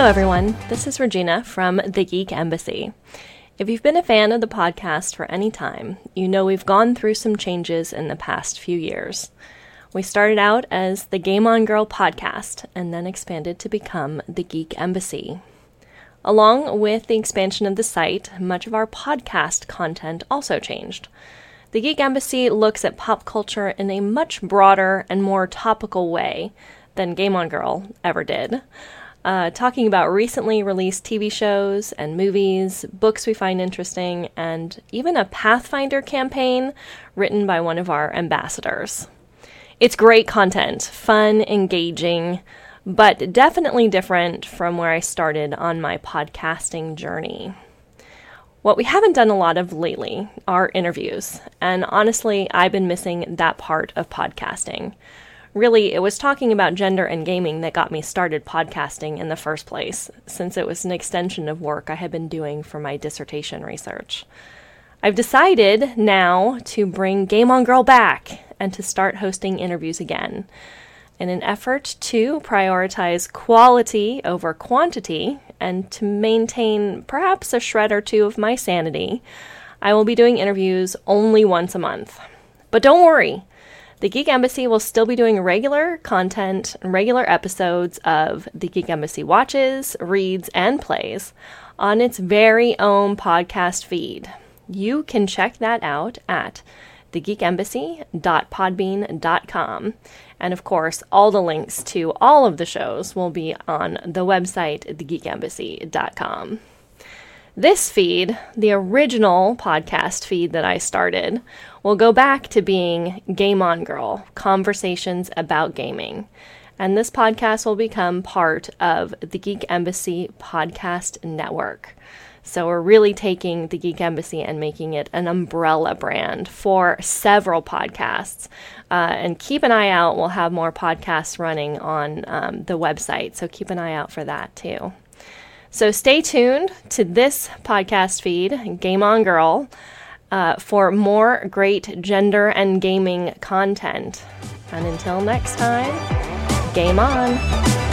Hello, everyone. This is Regina from The Geek Embassy. If you've been a fan of the podcast for any time, you know we've gone through some changes in the past few years. We started out as the Game On Girl podcast and then expanded to become The Geek Embassy. Along with the expansion of the site, much of our podcast content also changed. The Geek Embassy looks at pop culture in a much broader and more topical way than Game On Girl ever did uh, talking about recently released TV shows and movies, books we find interesting, and even a Pathfinder campaign written by one of our ambassadors. It's great content, fun, engaging, but definitely different from where I started on my podcasting journey. What we haven't done a lot of lately are interviews, and honestly, I've been missing that part of podcasting really, it was talking about gender and gaming that got me started podcasting in the first place, since it was an extension of work I had been doing for my dissertation research. I've decided now to bring Game On Girl back and to start hosting interviews again. In an effort to prioritize quality over quantity and to maintain perhaps a shred or two of my sanity, I will be doing interviews only once a month. But don't worry, the Geek Embassy will still be doing regular content and regular episodes of The Geek Embassy Watches, Reads, and Plays on its very own podcast feed. You can check that out at thegeekembassy.podbean.com. And of course, all the links to all of the shows will be on the website, thegeekembassy.com. This feed, the original podcast feed that I started, will go back to being Game On Girl Conversations about Gaming. And this podcast will become part of the Geek Embassy Podcast Network. So we're really taking the Geek Embassy and making it an umbrella brand for several podcasts. Uh, and keep an eye out. We'll have more podcasts running on um, the website. So keep an eye out for that too. So stay tuned to this podcast feed, Game On Girl, uh, for more great gender and gaming content. And until next time, game on.